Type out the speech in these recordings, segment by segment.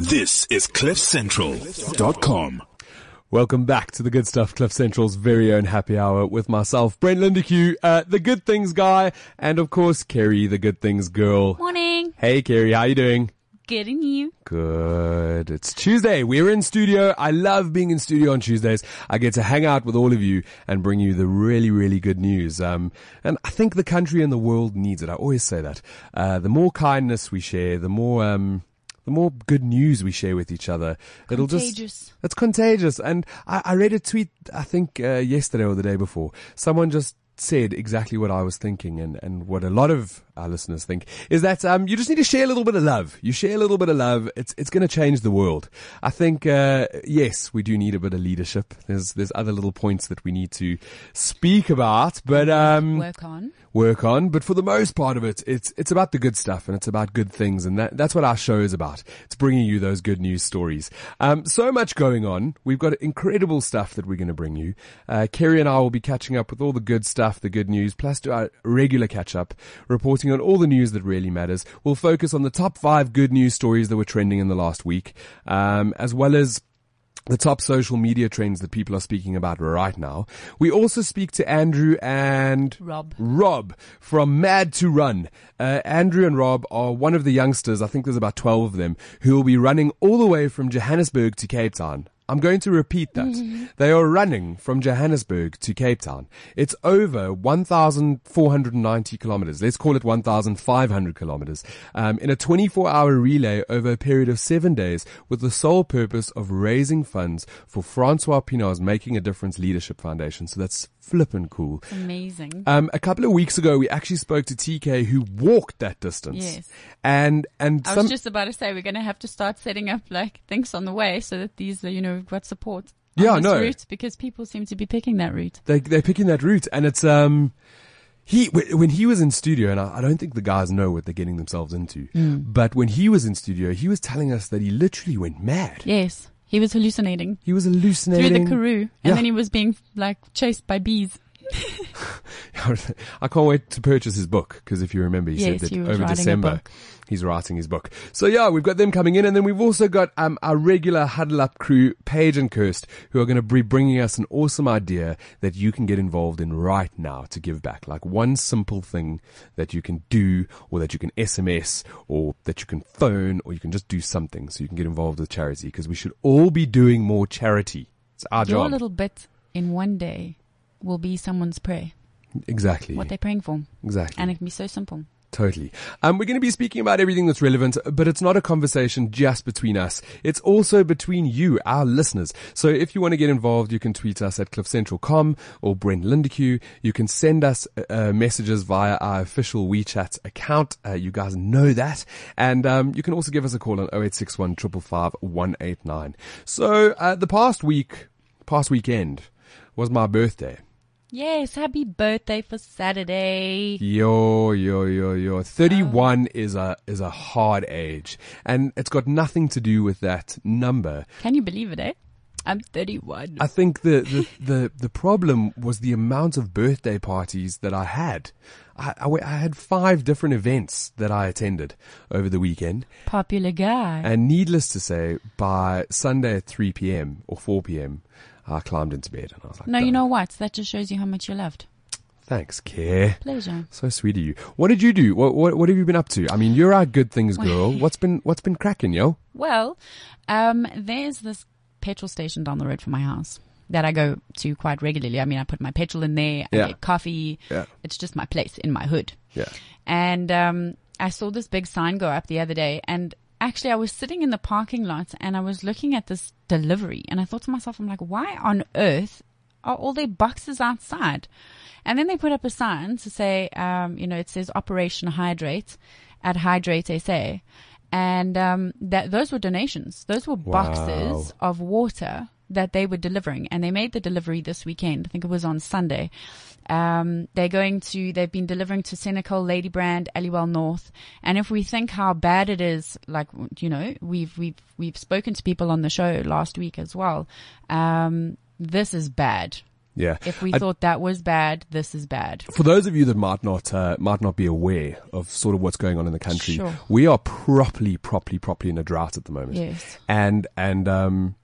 This is CliffCentral.com. Welcome back to the good stuff, Cliff Central's very own happy hour with myself, Brent Lindeque, uh, the good things guy, and of course, Kerry, the good things girl. Morning. Hey, Kerry, how you doing? Good and you? Good. It's Tuesday. We're in studio. I love being in studio on Tuesdays. I get to hang out with all of you and bring you the really, really good news. Um, and I think the country and the world needs it. I always say that. Uh, the more kindness we share, the more, um, the more good news we share with each other, it'll Contagious. just, it's contagious. And I, I read a tweet, I think, uh, yesterday or the day before. Someone just said exactly what I was thinking and, and what a lot of our listeners think is that, um, you just need to share a little bit of love. You share a little bit of love. It's, it's going to change the world. I think, uh, yes, we do need a bit of leadership. There's, there's other little points that we need to speak about, but, um, Work on. work on. But for the most part of it, it's it's about the good stuff and it's about good things, and that that's what our show is about. It's bringing you those good news stories. Um, so much going on. We've got incredible stuff that we're going to bring you. Uh, Kerry and I will be catching up with all the good stuff, the good news, plus do our regular catch up, reporting on all the news that really matters. We'll focus on the top five good news stories that were trending in the last week, um, as well as the top social media trends that people are speaking about right now. We also speak to Andrew and Rob. Rob from MAD2Run. Uh, Andrew and Rob are one of the youngsters, I think there's about 12 of them, who will be running all the way from Johannesburg to Cape Town. I'm going to repeat that. They are running from Johannesburg to Cape Town. It's over 1,490 kilometers. Let's call it 1,500 kilometers. Um, in a 24 hour relay over a period of seven days with the sole purpose of raising funds for Francois Pienaar's Making a Difference Leadership Foundation. So that's flippin' cool. Amazing. Um, a couple of weeks ago, we actually spoke to TK who walked that distance. Yes. And, and I some, was just about to say we're going to have to start setting up like things on the way so that these, you know, we've got support. Yeah, know. Route because people seem to be picking that route. they, they're picking that route and it's, um, he, when he was in studio, and I, I don't think the guys know what they're getting themselves into, but when he was in studio, he was telling us that he literally went mad. Yes. He was hallucinating He was hallucinating through the Karoo and Yeah. then he was being like chased by bees. I can't wait to purchase his book because if you remember, he Yes, said that over December. He's writing his book. So yeah, we've got them coming in, and then we've also got um, our regular huddle up crew, Paige and Kirst, who are going to be bringing us an awesome idea that you can get involved in right now to give back. Like one simple thing that you can do, or that you can SMS, or that you can phone, or you can just do something so you can get involved with charity. Because we should all be doing more charity. It's our Your job. little bit in one day will be someone's prayer, exactly. what they're praying for. Exactly. And it can be so simple. Totally. Um, we're going to be speaking about everything that's relevant, but it's not a conversation just between us. It's also between you, our listeners. So if you want to get involved, you can tweet us at cliffcentral.com or Brent Lindeque. You can send us uh, messages via our official WeChat account. Uh, you guys know that. And um, you can also give us a call on 0861 555 189. So uh, the past week, past weekend was my birthday. Yes, happy birthday for Saturday. Yo, yo, yo, yo. 31 is a, is a hard age. And it's got nothing to do with that number. Can you believe it, eh? I'm 31. I think the, the, the, the problem was the amount of birthday parties that I had. I, I, I had five different events that I attended over the weekend. Popular guy. And needless to say, by Sunday at 3 p.m. or 4 p.m., I climbed into bed and I was like, no, you know what? That just shows you how much you're loved. Thanks, Care. Pleasure. So sweet of you. What did you do? What, what, what have you been up to? I mean, you're our good things girl. What's been, what's been cracking, yo? Well, um, there's this petrol station down the road from my house that I go to quite regularly. I mean, I put my petrol in there. I Yeah. get coffee. Yeah. It's just my place in my hood. Yeah. And um, I saw this big sign go up the other day, and actually, I was sitting in the parking lot and I was looking at this delivery, and I thought to myself, I'm like, why on earth are all their boxes outside? And then they put up a sign to say, um, you know, it says Operation Hydrate at Hydrate SA. And um, that those were donations. Those were boxes of water that they were delivering, and they made the delivery this weekend. I think it was on Sunday. Um, they're going to, they've been delivering to Senekal, Ladybrand, Aliwal North. And if we think how bad it is, like, you know, we've, we've, we've spoken to people on the show last week as well. Um, this is bad. Yeah. If we I- thought that was bad, this is bad. for those of you that might not uh, might not be aware of sort of what's going on in the country, Sure. we are properly, properly, properly in a drought at the moment. Yes. And and um,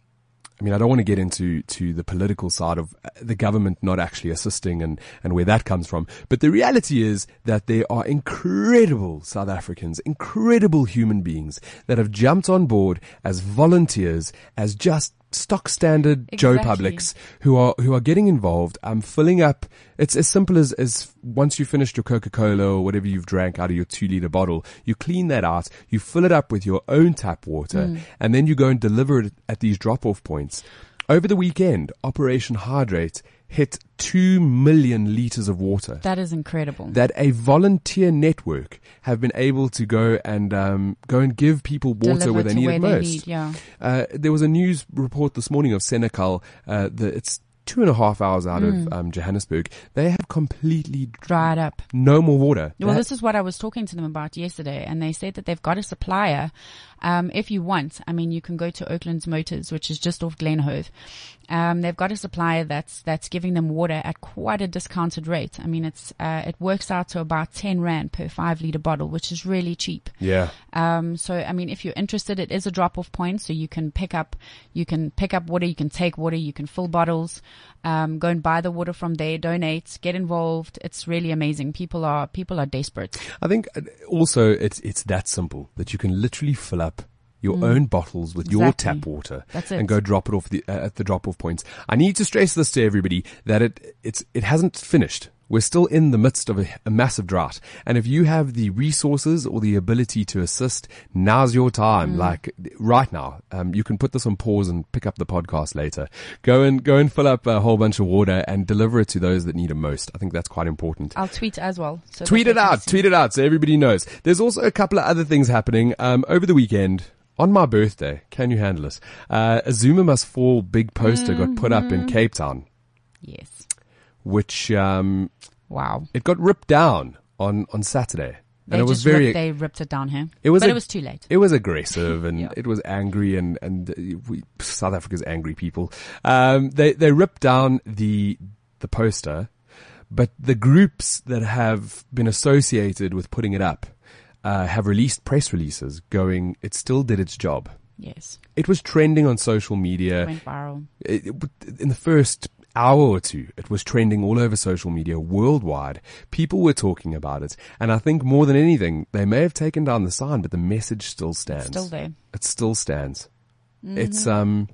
I mean, I don't want to get into to the political side of uh, the government not actually assisting and and where that comes from, but the reality is that there are incredible South Africans, incredible human beings that have jumped on board as volunteers, as just stock standard Joe Exactly. Publics who are who are getting involved. Um, filling up. It's as simple as as once you finished your Coca Cola or whatever you've drank out of your two liter bottle, you clean that out, you fill it up with your own tap water, Mm. and then you go and deliver it at these drop off points. Over the weekend, Operation Hydrate hit two million liters of water That is incredible. that a volunteer network have been able to go and um, go and give people water Deliver where they need where it most. need, yeah. Uh, there was a news report this morning of Senekal. Uh, the, it's two and a half hours out Mm. of um, Johannesburg. They have completely Dried up. no more water. Well, That- this is what I was talking to them about yesterday, and they said that they've got a supplier. Um, if you want, I mean, you can go to Oakland's Motors, which is just off Glenhove. Um, they've got a supplier that's that's giving them water at quite a discounted rate. I mean, it's uh, it works out to about ten rand per five liter bottle, which is really cheap. yeah. Um, so I mean, if you're interested, it is a drop off point, so you can pick up, you can pick up water, you can take water, you can fill bottles, um, go and buy the water from there, donate, get involved. It's really amazing. People are people are desperate. I think uh, also it's it's that simple that you can literally fill up your own bottles with your Mm. Tap water That's and go drop it off the, uh, at the drop off points. I need to stress this to everybody that it it's it hasn't finished. We're still in the midst of a, a massive drought. And if you have the resources or the ability to assist, now's your time. Mm. Like right now, um, you can put this on pause and pick up the podcast later. Go and, go and fill up a whole bunch of water and deliver it to those that need it most. I think that's quite important. I'll tweet as well. So Tweet it out. Tweet it out so everybody knows. There's also a couple of other things happening um, over the weekend. On my birthday, can you handle this? Uh, a Zuma Must Fall big poster got put up Mm-hmm. in Cape Town, Yes. which um, Wow. it got ripped down on on Saturday, They and it was very ripped, they ripped it down here. It was but it was too late. it was aggressive and Yeah. it was angry and and uh, we, South Africa's angry people. Um, they they ripped down the the poster, but the groups that have been associated with putting it up uh, have released press releases going. It still did its job. Yes. It was trending on social media Went viral. it, it- in the first hour or two, it was trending all over social media worldwide. People were talking about it. And I think more than anything, they may have taken down the sign, but the message still stands. Still there. It still stands. It's, um,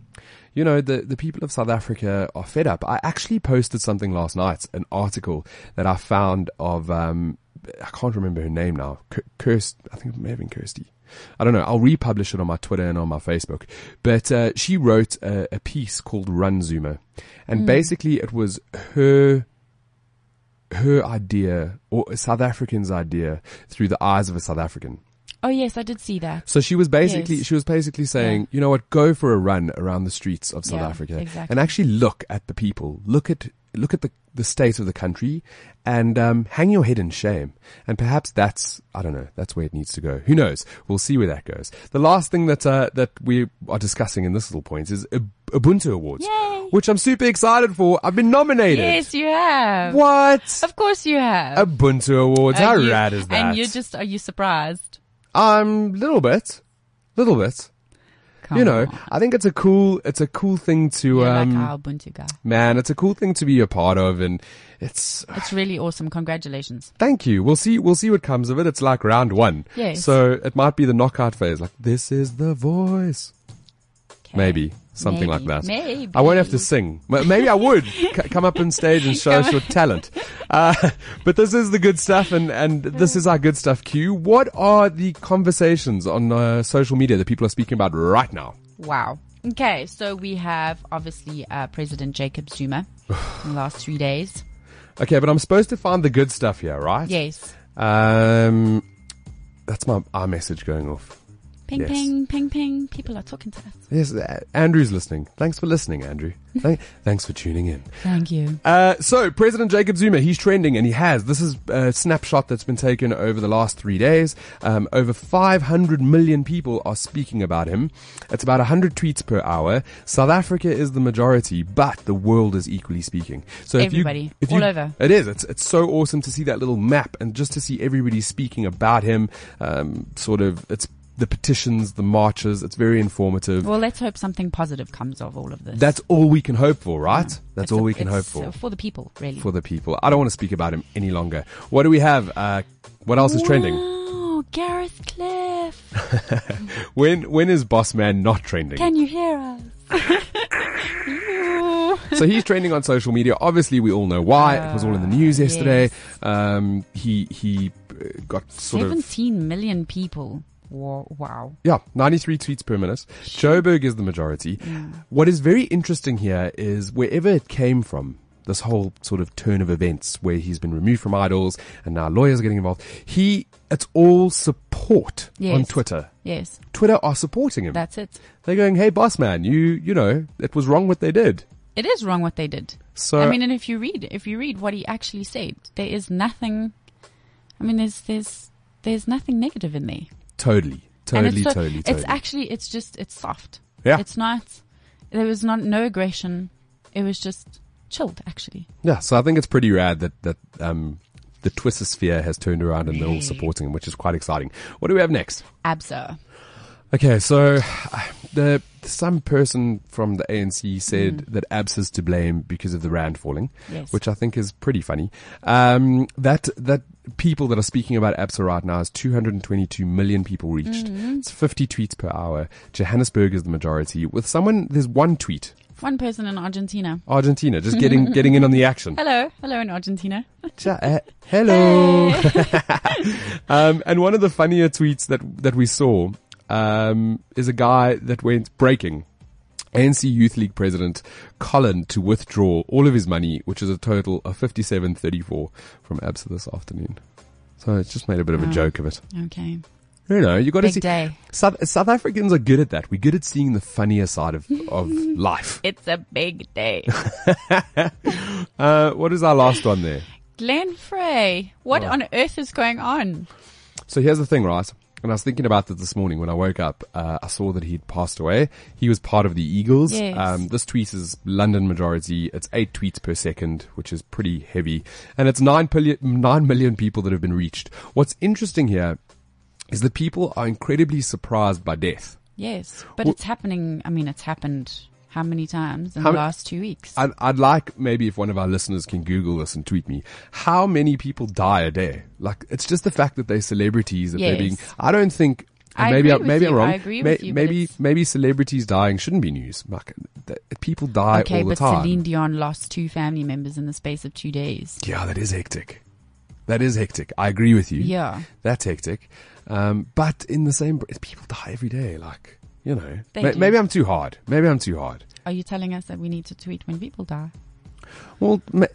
you know, the, the people of South Africa are fed up. I actually posted something last night, an article that I found of, um, I can't remember her name now. Kir- Kirst, I think it may have been Kirsty. I don't know. I'll republish it on my Twitter and on my Facebook. But uh, she wrote a, a piece called Run Zuma, and basically it was her her idea or South African's idea through the eyes of a South African. Oh yes, I did see that. So she was basically Yes. she was basically saying, Yeah. you know what, go for a run around the streets of South Yeah, Africa exactly. and actually look at the people, look at look at the the state of the country, and um, hang your head in shame. And perhaps that's I don't know, that's where it needs to go. Who knows? We'll see where that goes. The last thing that uh, that we are discussing in this little point is Ubuntu Awards, Yay. which I'm super excited for. I've been nominated. Yes, you have. What? Of course you have. Ubuntu Awards. How you- rad is that? And you just are you surprised? um, little bit, little bit. Come you know, on. I think it's a cool, it's a cool thing to, You're um, like our Ubuntu guy. man, it's a cool thing to be a part of, and it's. It's really awesome. Congratulations. Thank you. We'll see. We'll see what comes of it. It's like round one. Yes. So it might be the knockout phase. Like this is the voice. Maybe something like that. Maybe. I won't have to sing. Maybe I would C- come up on stage and show us your talent. Uh, but this is the good stuff, and and this is our good stuff. Q. What are the conversations on uh, social media that people are speaking about right now? Wow. Okay, so we have obviously uh, President Jacob Zuma in the last three days. Okay, but I'm supposed to find the good stuff here, right? Yes. Um, that's my our message going off. Ping, Yes. ping, ping, ping. People are talking to us. Yes, uh, Andrew's listening. Thanks for listening, Andrew. Thank- Thanks for tuning in. Thank you. Uh, so President Jacob Zuma, he's trending, and he has. This is a snapshot that's been taken over the last three days. Um, over 500 million people are speaking about him. It's about 100 tweets per hour. South Africa is the majority, but the world is equally speaking. So if Everybody, you, if all you, over. it is. It's it's so awesome to see that little map and just to see everybody speaking about him. Um, sort of, it's the petitions, the marches. It's very informative. Well, let's hope something positive comes of all of this. That's all we can hope for, right? That's It's all a- we can hope for uh, For the people, really. for the people. I don't want to speak about him any longer. What do we have? Uh, what else is trending? Wow, Gareth Cliff. When when is Boss Man not trending? Can you hear us? So he's trending on social media. Obviously, we all know why. it was all in the news Ah, yesterday. yes. Um, he he uh, got sort of 17 million people. Wow. wow. yeah, 93 tweets per minute. Joburg is the majority. Mm. What is very interesting here is wherever it came from. This whole sort of turn of events where he's been removed from idols and now lawyers are getting involved. He, it's all support on Twitter. Yes, Twitter are supporting him. that's it. They're going, "Hey, boss man, you you know it was wrong what they did." It is wrong what they did. So I mean, and if you read, if you read what he actually said, there is nothing. I mean, there's there's there's nothing negative in there. Totally, and totally, it's so, totally, totally. It's actually it's just it's soft. Yeah. It's not. There was not no aggression. It was just chilled, actually. yeah, so I think it's pretty rad that that um the Twittersphere has turned around and they're all supporting him, which is quite exciting. What do we have next? Absa. Okay, so the some person from the ANC said that ABS is to blame because of the rand falling, Yes. which I think is pretty funny. Um, that that people that are speaking about ABSA right now is 222 million people reached. It's 50 tweets per hour. Johannesburg is the majority. With someone, there's one tweet. One person in Argentina. Argentina, just getting getting in on the action. Hello, hello in Argentina. Ja- uh, hello. um, and one of the funnier tweets that that we saw um, is a guy that went breaking. ANC Youth League president Colin to withdraw all of his money, which is a total of fifty-seven thirty-four from ABSA this afternoon. So it's just made a bit of a Wow. joke of it. Okay, You know, you got to big see. day. South, South Africans are good at that. We're good at seeing the funnier side of, of life. It's a big day. Uh, what is our last one there? Glenn Frey, what Oh. on earth is going on? So here's the thing, right? And I was thinking about this this morning when I woke up. Uh, I saw that he'd passed away. He was part of the Eagles. Yes. Um, this tweet is London majority. It's eight tweets per second, which is pretty heavy. And it's nine million people that have been reached. What's interesting here is that people are incredibly surprised by death. Yes, but Well- it's happening. I mean, it's happened how many times in How the last two weeks? I'd, I'd like maybe if one of our listeners can Google this and tweet me, how many people die a day? Like, it's just the fact that they're celebrities that they're being, I don't think, I maybe, I, maybe I'm you. wrong. I agree with you, maybe, maybe celebrities dying shouldn't be news. Like, th- people die okay, all the time. Okay, but. Celine Dion lost two family members in the space of two days. yeah, that is hectic. That is hectic. I agree with you. Yeah. That's hectic. Um, but in the same, people die every day. Like, you know, May- maybe I'm too hard. Maybe I'm too hard. Are you telling us that we need to tweet when people die? Well, ma-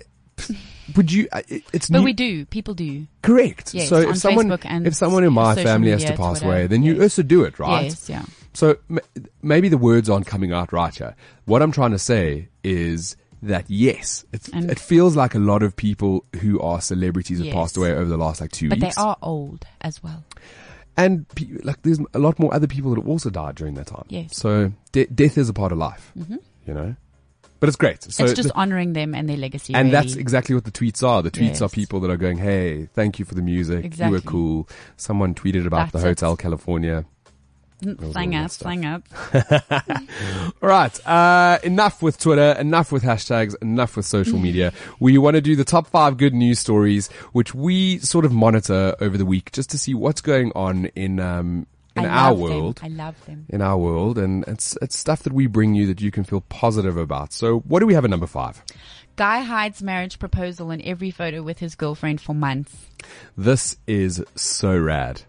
would you, uh, it- it's But new- we do. People do. Correct. Yes, so on if someone Facebook and if someone in my family has to pass Twitter, away, then you also do it, right? Yes, yeah. So m- maybe the words aren't coming out right here. What I'm trying to say is that yes, it's, it feels like a lot of people who are celebrities have passed away over the last like two But they are old as well. And pe- like there's a lot more other people that have also died during that time. Yes. So de- death is a part of life, mm-hmm. you know. But it's great. So it's just the- honoring them and their legacy. and really. that's exactly what the tweets are. The tweets are people that are going, "Hey, thank you for the music. You were cool." Someone tweeted about the That's it. Hotel California. Slang up. out, stuff. slang out. All right, uh, enough with Twitter, enough with hashtags, enough with social media. We want to do the top five good news stories, which we sort of monitor over the week just to see what's going on in um, in I our love them. world. I love them. In our world, and it's it's stuff that we bring you that you can feel positive about. So, what do we have at number five? Guy hides marriage proposal in every photo with his girlfriend for months. This is so rad.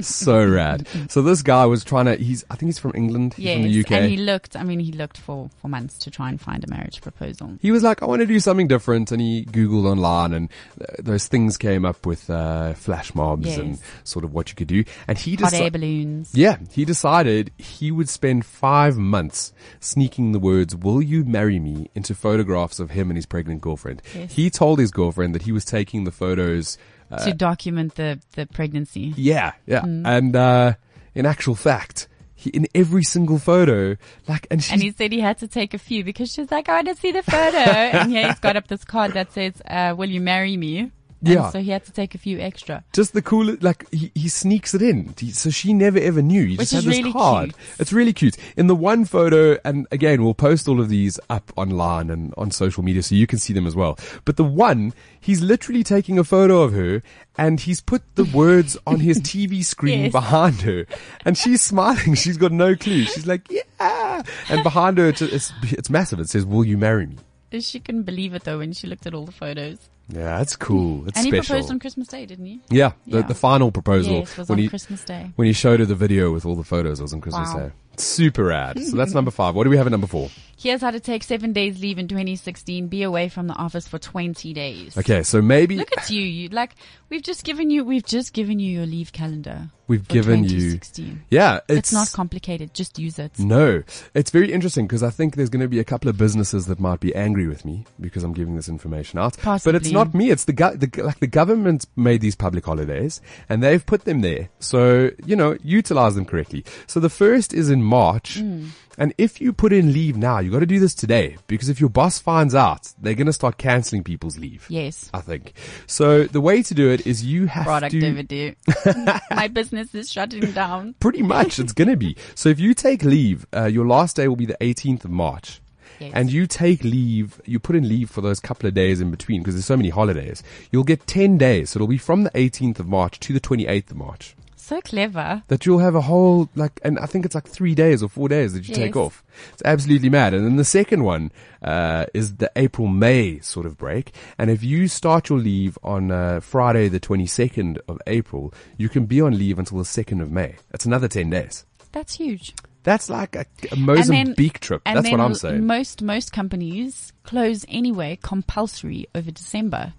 So rad. So this guy was trying to. He's. I think he's from England. He's yes, from the UK. and he looked. I mean, he looked for for months to try and find a marriage proposal. he was like, I want to do something different, and he googled online, and th- those things came up with uh, flash mobs Yes. and sort of what you could do. And he Hot air balloons. yeah, he decided he would spend five months sneaking the words "Will you marry me?" into photographs of him and his pregnant girlfriend. Yes. He told his girlfriend that he was taking the photos. Uh, to document the the pregnancy. yeah, yeah, Mm. and uh, in actual fact. He, in every single photo, like, and And he said he had to take a few because she's like, I want to see the photo. and here he's got up this card that says, uh, will you marry me? And Yeah. So he had to take a few extra. just the coolest, like he, he sneaks it in. He- so she never ever knew. He Which just had is this really card. cute. It's really cute. In the one photo, and again, we'll post all of these up online and on social media so you can see them as well. But the one, he's literally taking a photo of her and he's put the words on his TV screen Yes. behind her and she's smiling. She's got no clue. She's like, yeah. And behind her, it's, it's, it's massive. It says, will you marry me? She couldn't believe it though when she looked at all the photos. Yeah, that's cool. It's and he special. proposed on Christmas Day, didn't he? yeah, the, Yeah. the final proposal Yes, was when on he Christmas Day. when he showed her the video with all the photos. It was on Christmas Wow. Day. Super rad. So that's number five. What do we have at number four? Here's how to take seven days leave in 2016. Be away from the office for 20 days. Okay, so maybe Look at you. You like we've just given you we've just given you your leave calendar. we've given you. 2016. Yeah, It's, it's, not complicated. Just use it. No, it's very interesting because I think there's going to be a couple of businesses that might be angry with me because I'm giving this information out. Possibly. But it's not me. It's the, go- the like the government made these public holidays and they've put them there. So you know, utilize them correctly. So the first is in March. Mm. And if you put in leave now, you got to do this today because if your boss finds out, they're going to start canceling people's leave. Yes. I think. So the way to do it is you have to Productivity. My business is shutting down. pretty much it's going to be. So if you take leave, uh, your last day will be the 18th of March. Yes. And you take leave, you put in leave for those couple of days in between because there's so many holidays. You'll get 10 days. So it'll be from the 18th of March to the 28th of March. So clever. That you'll have a whole, like, and I think it's like three days or four days that you take off. It's absolutely mad. And then the second one, uh, is the April, May sort of break. And if you start your leave on, uh, Friday the 22nd of April, you can be on leave until the 2nd of May. That's another 10 days. That's huge. That's like a, a And then- Mozambique trip. And That's then what I'm saying. Most most companies close anyway, compulsory over December.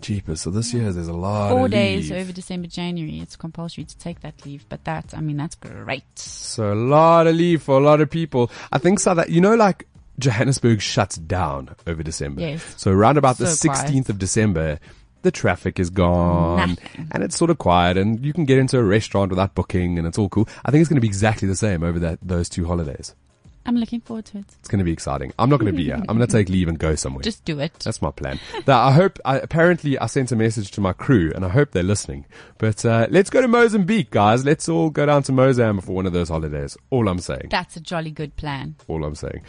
Jeepers. So this year there's a lot Four of days leave. over December, January. It's compulsory to take that leave. But that, I mean, that's great. So a lot of leave for a lot of people. I think so that, you know, like Johannesburg shuts down over December. Yes. So around about the So quiet. 16th of December, the traffic is gone Nothing. and it's sort of quiet and you can get into a restaurant without booking and it's all cool. I think it's going to be exactly the same over that, those two holidays. I'm looking forward to it. It's going to be exciting. I'm not going to be here. I'm going to take leave and go somewhere. Just do it. That's my plan. Now, I hope, I, apparently I sent a message to my crew and I hope they're listening. But, uh, let's go to Mozambique, guys. Let's all go down to Mozambique for one of those holidays. All I'm saying. That's a jolly good plan. All I'm saying.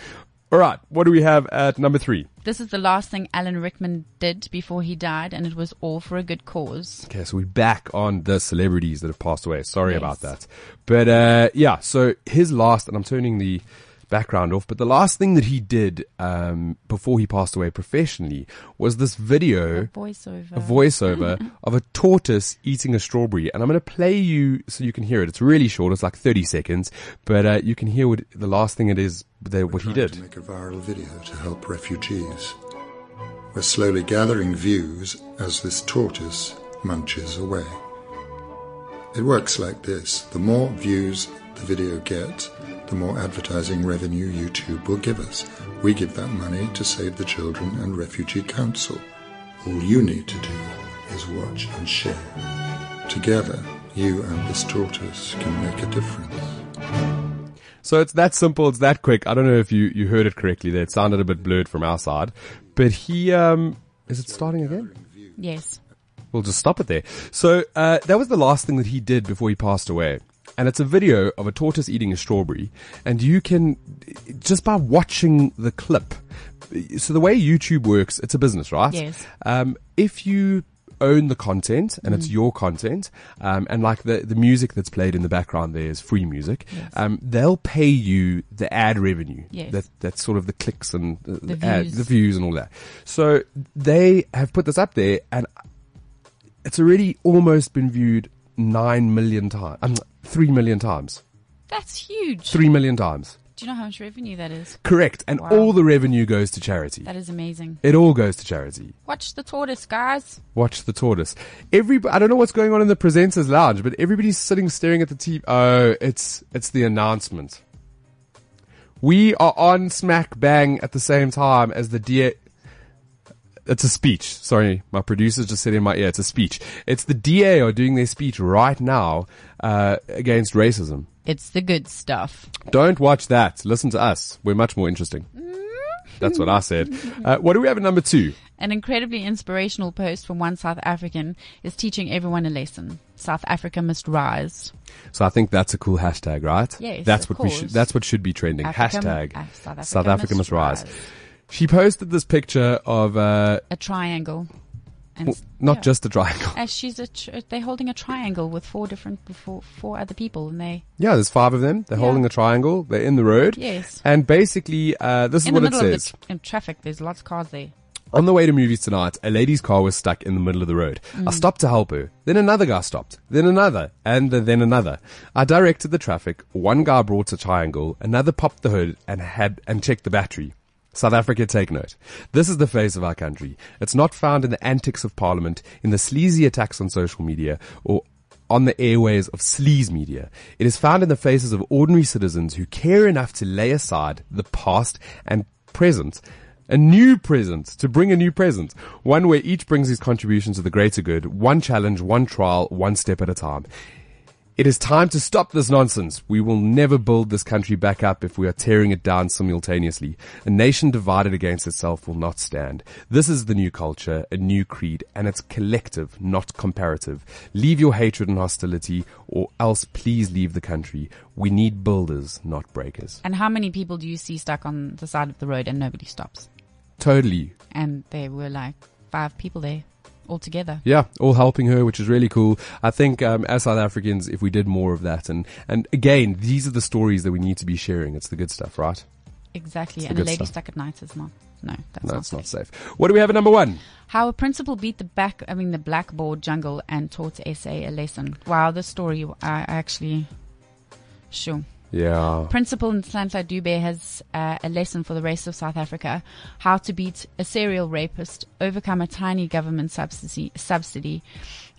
All right. What do we have at number three? This is the last thing Alan Rickman did before he died, and it was all for a good cause. Okay. So we're back on the celebrities that have passed away. Sorry Yes. about that. But, uh, yeah. So his last, and I'm turning the background off, but the last thing that he did, um, before he passed away professionally was this video. Voiceover. a voiceover of a tortoise eating a strawberry. And I'm going to play you so you can hear it. It's really short. It's like 30 seconds, but uh, you can hear what the last thing it is, that what he did. to make a viral video to help refugees. We're slowly gathering views as this tortoise munches away. It works like this. The more views the video gets, the more advertising revenue YouTube will give us. We give that money to Save the Children and Refugee Council. All you need to do is watch and share. Together, you and this tortoise can make a difference. So it's that simple. It's that quick. I don't know if you, you heard it correctly there. It sounded a bit blurred from our side, but he, um, is it starting again? Yes. We'll just stop it there. So, uh, that was the last thing that he did before he passed away. And it's a video of a tortoise eating a strawberry. And you can, just by watching the clip, so the way YouTube works, it's a business, right? Yes. Um, if you own the content and Mm. it's your content, um, and like the, the music that's played in the background there is free music, um, they'll pay you the ad revenue. Yes. That, that's sort of the clicks and the, The ad- views. the views and all that. So they have put this up there and it's already almost been viewed nine million times, um, three million times, That's huge. three million times. Do you know how much revenue that is? Correct. And Wow. all the revenue goes to charity. That is amazing. It all goes to charity. Watch the tortoise, guys. Watch the tortoise. Every I don't know what's going on in the presenters lounge, but everybody's sitting staring at the TV. Oh, it's it's the announcement. We are on smack bang at the same time as the. It's a speech. Sorry, my producer's just said in my ear. It's a speech. It's the DA are doing their speech right now uh, against racism. It's the good stuff. Don't watch that. Listen to us. We're much more interesting. That's what I said. Uh, what do we have at number two? An incredibly inspirational post from one South African is teaching everyone a lesson. South Africa must rise. So I think that's a cool hashtag, right? Yes, That's what we should. That's what should be trending. Africa hashtag uh, South Africa South Africa must must rise. rise. She posted this picture of uh, A triangle. And w- not yeah. just a triangle. As she's a, tr- they're holding a triangle with four different, four, four other people, and they Yeah, there's five of them. They're Yeah. holding a triangle. They're in the road. yes, And basically, uh, this is what it middle of the says. tr- in traffic. There's lots of cars there. On the way to movies tonight, a lady's car was stuck in the middle of the road. I stopped to help her. Then another guy stopped. Then another. And then another. I directed the traffic. One guy brought a triangle. Another popped the hood and had, and checked the battery. South Africa, take note. This is the face of our country. It's not found in the antics of parliament, in the sleazy attacks on social media, or on the airways of sleaze media. It is found in the faces of ordinary citizens who care enough to lay aside the past and present a new present, to bring a new present. One where each brings his contribution to the greater good, one challenge, one trial, one step at a time. It is time to stop this nonsense. We will never build this country back up if we are tearing it down simultaneously. A nation divided against itself will not stand. This is the new culture, a new creed, and it's collective, not comparative. Leave your hatred and hostility, or else please leave the country. We need builders, not breakers. And how many people do you see stuck on the side of the road and nobody stops? Totally. And there were like five people there all together. Yeah, all helping her, which is really cool. I think um, as South Africans, if we did more of that, and and again, these are the stories that we need to be sharing. It's the good stuff, right? Exactly. And a lady stuff. stuck at night is not. No, that's No, not safe. not safe. What do we have at number one? How a principal beat the back, I mean, the blackboard jungle and taught SA a lesson. Wow, this story, I actually, sure. Yeah, Principal Nhlanhla Dube has uh, a lesson for the rest of South Africa: how to beat a serial rapist, overcome a tiny government subsidy, subsidy,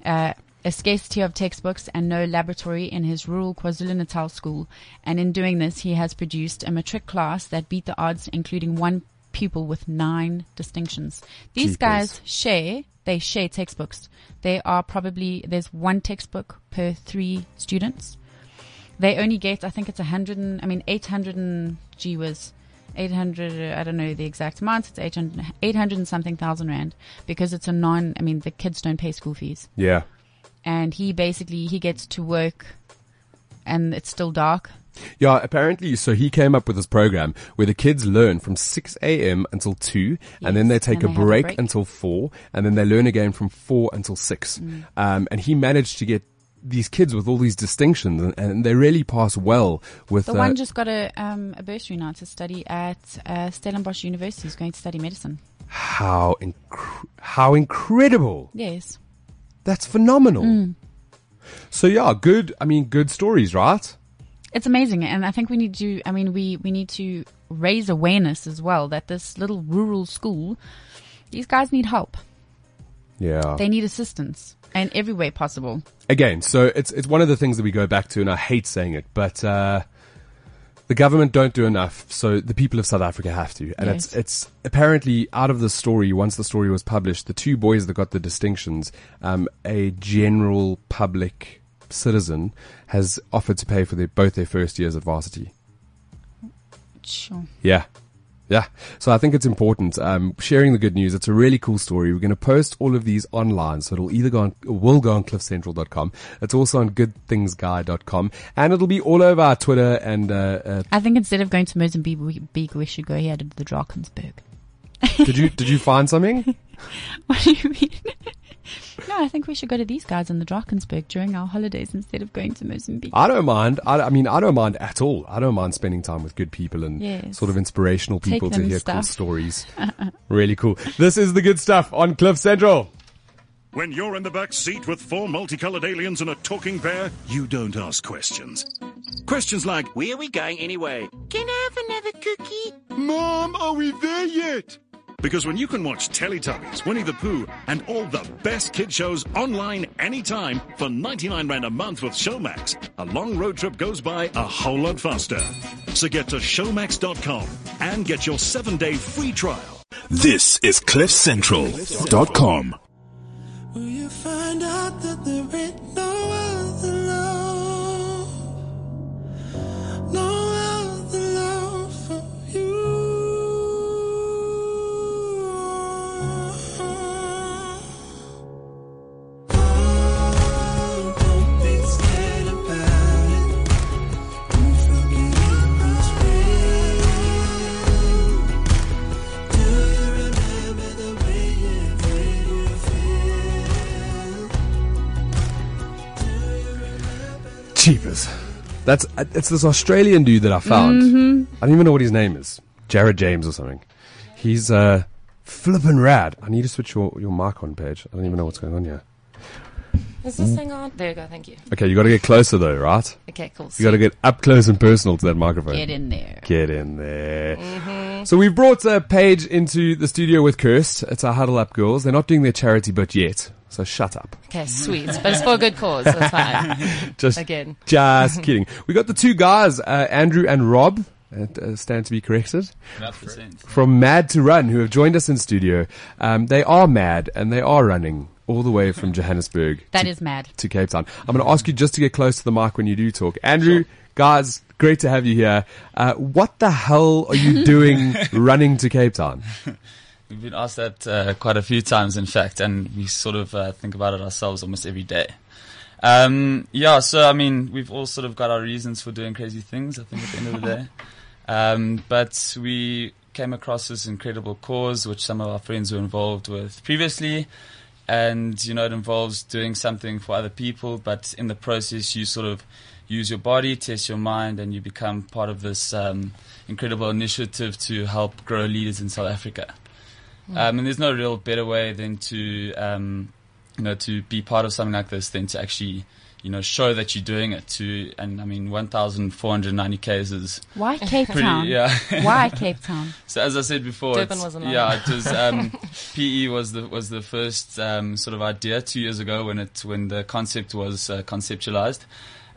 uh, a scarcity of textbooks, and no laboratory in his rural KwaZulu-Natal school. And in doing this, he has produced a matric class that beat the odds, including one pupil with nine distinctions. These Jeepers. guys share. They share textbooks. They are probably there's one textbook per three students they only get I think it's a hundred and I mean eight hundred and gee whiz. 800, I don't know the exact amount, it's 800, 800 and something thousand rand because it's a non, I mean, the kids don't pay school fees. yeah, And he basically, he gets to work and it's still dark. yeah. Apparently, so he came up with this program where the kids learn from six a.m. until two, and then they take a they have a break, break. until four, and then they learn again from four until six. Mm. Um, and he managed to get these kids with all these distinctions, and, and they really pass well with The uh, one just got a, um, a bursary now to study at uh, Stellenbosch University. He's going to study medicine. how inc- how incredible. Yes. That's phenomenal. Mm. So yeah, good. I mean, good stories, right? It's amazing, and I think we need to. I mean, we we need to raise awareness as well that this little rural school, these guys need help. Yeah. They need assistance, and every way possible. Again, so it's it's one of the things that we go back to, and I hate saying it, but uh, the government don't do enough, so the people of South Africa have to. And it's it's apparently out of the story. Once the story was published, the two boys that got the distinctions, um, a general public citizen has offered to pay for their, both their first years at varsity. Sure. Yeah. Yeah. So I think it's important, um, sharing the good news. It's a really cool story. We're going to post all of these online. So it'll either go on, will go on cliffcentral.com. It's also on goodthingsguy.com and it'll be all over our Twitter and, uh, uh, I think instead of going to Mozambique, we, we should go here to the Drakensberg. did you, did you find something? What do you mean? No, I think we should go to these guys in the Drakensberg during our holidays instead of going to Mozambique. I don't mind. I, I mean, I don't mind at all. I don't mind spending time with good people and Yes. sort of inspirational people to them hear cool stuff. stories. really cool. This is the good stuff on Cliff Central. When you're in the back seat with four multicolored aliens and a talking bear, you don't ask questions. Questions like, Where are we going anyway? Can I have another cookie? Mom, are we there yet? Because when you can watch Teletubbies, Winnie the Pooh, and all the best kid shows online anytime for 99 Rand a month with Showmax, a long road trip goes by a whole lot faster. So get to showmax.com and get your seven day free trial. This is CliffCentral.com. That's it's this Australian dude that I found. I don't even know what his name is. Jared James or something. He's uh flippin' rad. I need to switch your, your mic on Paige. I don't even know what's going on here. Is this thing on? There you go. Thank you. Okay, you got to get closer though, right? Okay, cool. You got to get up close and personal to that microphone. Get in there. Get in there. So we've brought uh, Paige into the studio with Kirst. It's our Huddle Up Girls. They're not doing their charity bit yet, so shut up. Okay, sweet. But it's for a good cause. That's fine. Just Again. just kidding. We got the two guys, uh, Andrew and Rob. Uh, uh, stand to be corrected. From MAD2Run, who have joined us in studio. Um, they are mad and they are running all the way from Johannesburg That to, is mad. to Cape Town. I'm going to ask you just to get close to the mic when you do talk. Andrew, guys, great to have you here. Uh, what the hell are you doing running to Cape Town? We've been asked that uh, quite a few times, in fact, and we sort of uh, think about it ourselves almost every day. Um, yeah, so I mean, we've all sort of got our reasons for doing crazy things. I think at the end of the day, um, but we came across this incredible cause, which some of our friends were involved with previously, and you know, it involves doing something for other people, but in the process, you sort of use your body, test your mind, and you become part of this um, incredible initiative to help grow leaders in South Africa. Um, and there's no real better way than to, um, you know, to be part of something like this than to actually, you know, show that you're doing it. To and I mean, 1,490 cases. Why Cape Pretty, Town? yeah. Why Cape Town? So as I said before, Durban wasn't yeah, it was um, PE was the was the first um, sort of idea two years ago when it when the concept was uh, conceptualized.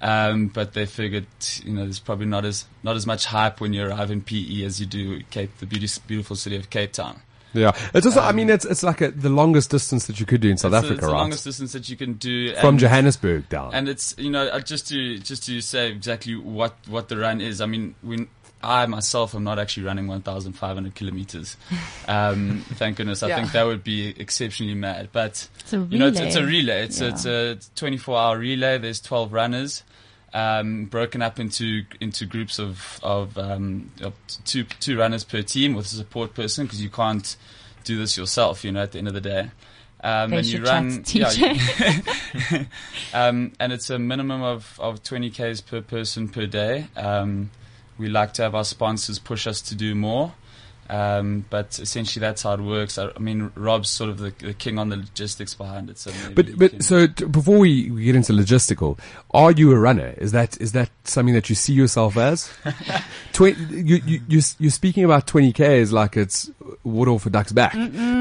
Um, but they figured, you know, there's probably not as not as much hype when you arrive in PE as you do Cape, the beauty, beautiful city of Cape Town. Yeah, it's also. I mean, it's it's like a, the longest distance that you could do in South It's the- Africa, it's the right? longest distance that you can do From and- Johannesburg down. And it's you know uh, just to just to say exactly what what the run is. I mean, when I myself am not actually running 1,500 kilometers. Um, thank goodness. I Yeah. think that would be exceptionally mad. But It's a relay. you know, it's, it's a relay. It's Yeah. it's a 24 hour relay. There's 12 runners. Um, broken up into into groups of of, um, of two two runners per team with a support person because you can't do this yourself. You know, at the end of the day, um, and you run. yeah, you- um, and it's a minimum of, of 20 Ks per person per day. Um, we like to have our sponsors push us to do more. Um, but essentially, that's how it works. I, I mean, Rob's sort of the, the king on the logistics behind it. So But but can- so t- before we, we get into logistical, are you a runner? Is that is that something that you see yourself as? Twen- you you you s- you're speaking about twenty k's like it's water off a duck's back.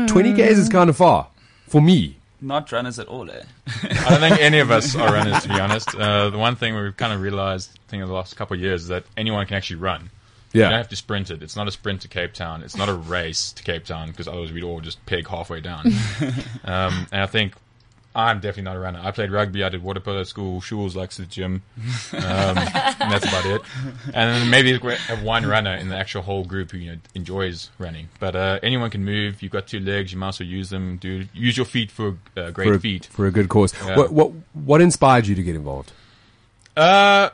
Twenty k's is kind of far for me. not runners at all, eh? I don't think any of us are runners, to be honest. Uh, the one thing we've kind of realized, I think, in the last couple of years is that anyone can actually run. You don't have to sprint it. It's not a sprint to Cape Town. It's not a race to Cape Town because otherwise we'd all just peg halfway down. um, and I think I'm definitely not a runner. I played rugby. I did water polo at school. Shules likes the gym. Um, and that's about it. And then maybe have one runner in the actual whole group who you know enjoys running. But uh, anyone can move. You've got two legs. You might as well use them. Do use your feet for uh, great for a, feet. for a good cause. Yeah. What what what inspired you to get involved? Uh,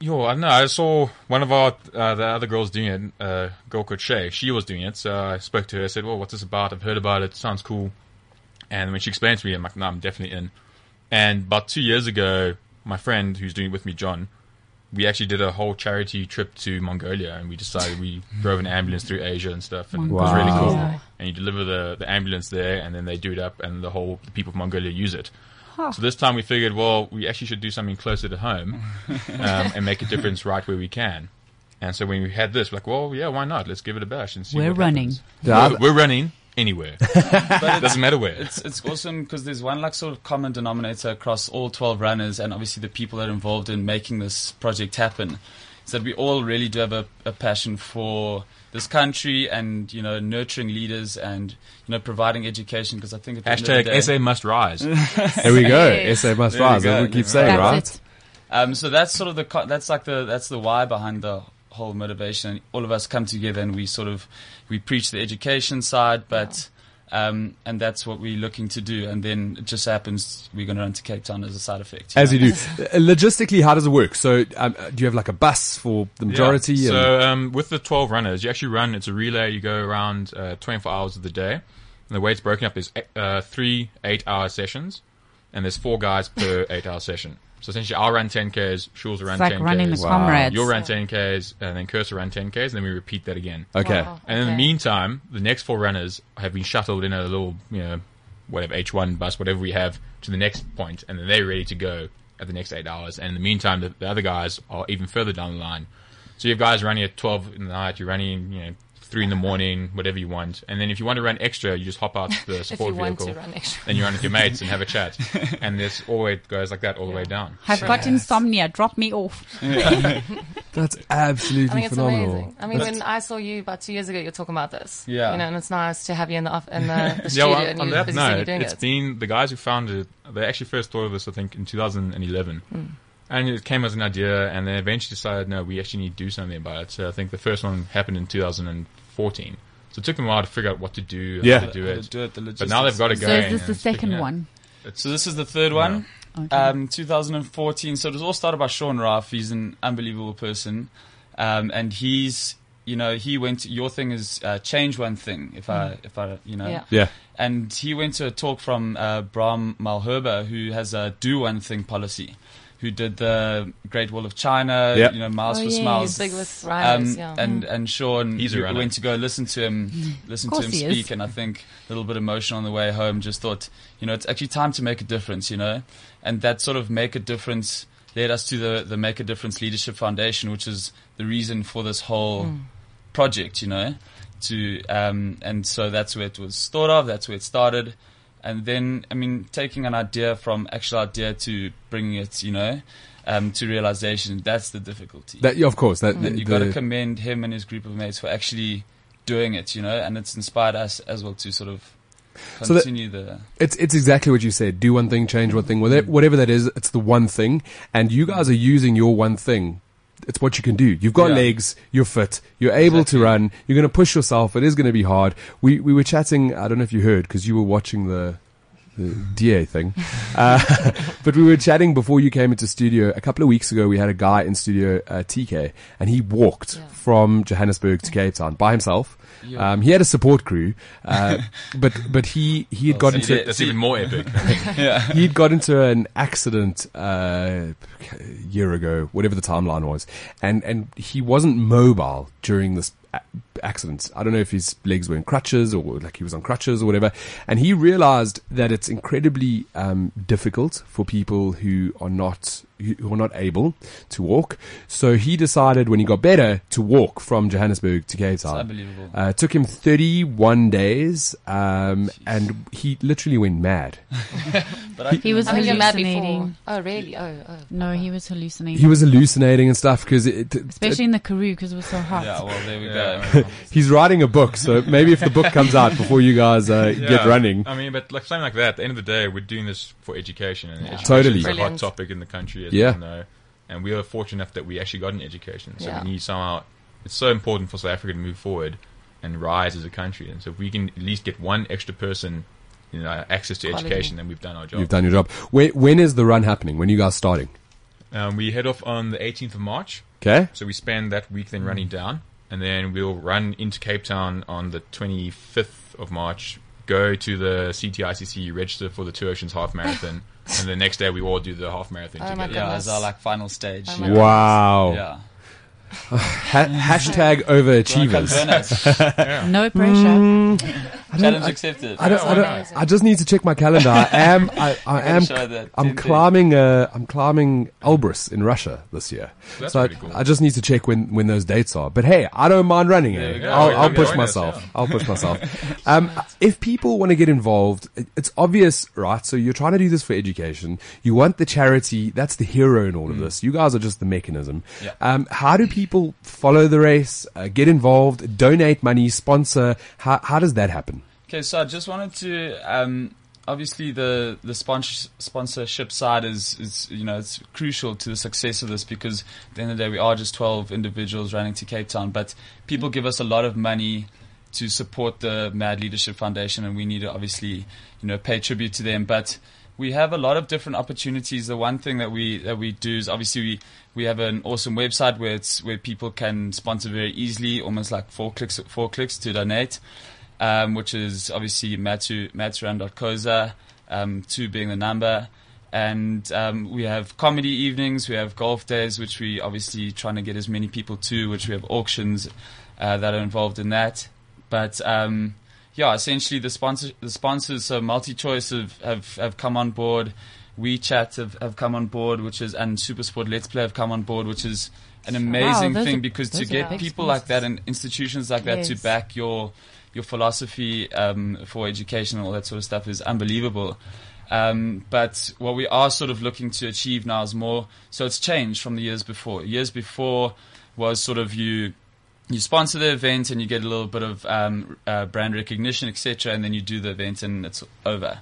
yo, I don't know. I saw one of our uh, the other girls doing it. Uh, girl called Shay. She was doing it, so I spoke to her. I said, "Well, what's this about? I've heard about it. Sounds cool." And when she explained to me, I'm like, "No, I'm definitely in." And about two years ago, my friend who's doing it with me, John, we actually did a whole charity trip to Mongolia, and we decided we drove an ambulance through Asia and stuff, and it was really cool. Mongolia. and you deliver the, the ambulance there, and then they do it up, and the whole the people of Mongolia use it. So this time we figured, well, we actually should do something closer to home um, and make a difference right where we can. And so when we had this, we're like, well, yeah, why not? Let's give it a bash and see. We're what running. Yeah, We're, we're running anywhere. it doesn't matter where. It's it's awesome because there's one like sort of common denominator across all 12 runners and obviously the people that are involved in making this project happen. Is that we all really do have a, a passion for this country and you know nurturing leaders and you know providing education because I think at the end of the Hashtag day- SA must rise. There we go. Yes. SA must There rise. That's what we keep saying, right? That's it. Um, so that's sort of the co- that's like the that's the why behind the whole motivation. All of us come together and we sort of we preach the education side, but um, and that's what we're looking to do. And then it just happens we're going to run to Cape Town as a side effect. As know? you do. Uh, Logistically, how does it work? So, um, uh, do you have like a bus for the majority? Yeah. So um, with the 12 runners, you actually run, it's a relay, you go around uh, 24 hours of the day. And the way it's broken up is uh, three eight-hour sessions, and there's four guys per eight-hour session. So essentially, I'll run 10Ks, Shules will run It's like 10Ks. running the comrades. You'll run 10Ks, and then Curse will run 10Ks, and then we repeat that again. okay. Wow. And in the Okay. meantime, the next four runners have been shuttled in a little, you know, whatever H1 bus, whatever we have, to the next point, and then they're ready to go at the next eight hours. And in the meantime, the, the other guys are even further down the line. So you have guys running at 12 in the night, you're running, you know, three in the morning, whatever you want. And then if you want to run extra, you just hop out the If support you want vehicle. to run extra. Then you run with your mates and have a chat. and this always goes like that all the way down. I've got insomnia. Drop me off. That's I absolutely think it's phenomenal. amazing. I mean, when I saw you about two years ago, you were talking about this. Yeah. You know, and it's nice to have you in the, off- in the, the Yeah, studio well, and on you're that busy saying you're note, doing it's it. been the guys who founded it. They actually first thought of this, I think, in 2011, Hmm. And it came as an idea, and then eventually decided, no, we actually need to do something about it. So I think the first one happened in 2014. So it took them a while to figure out what to do, Yeah. how to do it. to do it, the But now they've got it logistics. So going. is this the second up. one? So this is the third one. Okay. Um, 2014. So it was all started by Sean Raff. He's an unbelievable person, um, and he's you know he went. To, your thing is uh, change one thing. If I if I you know. Yeah. Yeah. And he went to a talk from uh, Braam Malherbe, who has a do one thing policy, who did the Great Wall of China. Yeah. You know, Miles Oh, for yeah, Smiles. he's big with rhinos, Um, yeah. And and Sean, He's a we went to go listen to him, listen to him he is. speak, and I think a little bit emotional on the way home. Just thought, you know, it's actually time to make a difference, you know, and that sort of make a difference led us to the the Make a Difference Leadership Foundation, which is the reason for this whole project, you know, to um, and so that's where it was thought of. That's where it started. And then, I mean, taking an idea from actual idea to bringing it, you know, um, to realization, that's the difficulty. That, yeah, of course. That, the, And you got to commend him and his group of mates for actually doing it, you know, and it's inspired us as well to sort of So that- continue the. It's it's exactly what you said. Do one thing, change one thing. Whatever, whatever that is, it's the one thing. And you guys are using your one thing. It's what you can do. You've got Yeah. legs. You're fit. You're able Exactly. to run. You're going to push yourself. It is going to be hard. We we were chatting. I don't know if you heard because you were watching the. The DA thing, uh, but we were chatting before you came into studio a couple of weeks ago. We had a guy in studio, uh, TK, and he walked Yeah. from Johannesburg to Cape Town by himself. Yeah. Um, he had a support crew, uh, but but he he had Oh, got so into That's even more epic. he'd got into an accident uh, a year ago, whatever the timeline was, and and he wasn't mobile during this accident. I don't know if his legs were in crutches or like he was on crutches or whatever. And he realized that it's incredibly um, difficult for people who are not who are not able to walk. So he decided when he got better to walk from Johannesburg to Cape It's Town. unbelievable. Uh, it took him 31 days, um, and he literally went mad. But I He was I think you're mad before. hallucinating. Oh, really? Oh, oh. No, he was hallucinating. He was hallucinating and stuff because it, it, Especially in the Karoo because it was so hot. Yeah, well, there we Yeah. go. he's writing a book, so maybe if the book comes out before you guys uh, get running, I mean, but like something like that. At the end of the day, we're doing this for education, and education Totally. is a hot topic in the country, as Yeah. you know. And we were fortunate enough that we actually got an education. So Yeah. we need somehow. It's so important for South Africa to move forward and rise as a country. And so if we can at least get one extra person, you know, access to Quality. education, then we've done our job. you've done your job. When, when is the run happening? When are you guys starting? Um, we head off on the 18th of March. Okay. So we spend that week then running down, and then we'll run into Cape Town on the 25th of March. Go to the CTICC, register for the Two Oceans Half Marathon, and the next day we all do the half marathon Oh my together. Yeah, Goodness. as our like final stage. Oh Wow. Yeah. Ha- hashtag overachievers. Don't come burn us. No pressure. Mm. I Challenge I- accepted. I, don't, I, don't, I just need to check my calendar. I am, I, I am, that I'm climbing, uh, I'm climbing Elbrus in Russia this year. That's so I, pretty cool. I just need to check when, when those dates are. But hey, I don't mind running There we it. I'll, I'll push myself. I'll push myself. Um, if people want to get involved, it's obvious, right? So you're trying to do this for education. You want the charity. That's the hero in all of this. You guys are just the mechanism. Mm. Yeah. Um, how do people follow the race, uh, get involved, donate money, sponsor? How, how does that happen? Okay, so I just wanted to um, obviously the the sponsor, sponsorship side is is you know it's crucial to the success of this because at the end of the day we are just 12 individuals running to Cape Town, but people give us a lot of money to support the Mad Leadership Foundation, and we need to obviously you know pay tribute to them, but. We have a lot of different opportunities. The one thing that we that we do is obviously we, we have an awesome website where it's where people can sponsor very easily, almost like four clicks four clicks to donate um, which is obviously matu mad2run.coza, um, two being the number. And um, we have comedy evenings, we have golf days, which we obviously trying to get as many people to, which we have auctions uh, that are involved in that. But um, yeah, essentially the sponsor the sponsors, so MultiChoice have, have, have come on board. WeChat have, have come on board, which is and Supersport Let's Play have come on board, which is an amazing those thing are- because to get people like that and institutions like that to back your your philosophy um, for education and all that sort of stuff is unbelievable. Um, but what we are sort of looking to achieve now is more. So it's changed from the years before. Years before was sort of you you sponsor the event and you get a little bit of um, uh, brand recognition, etc., and then you do the event and it's over.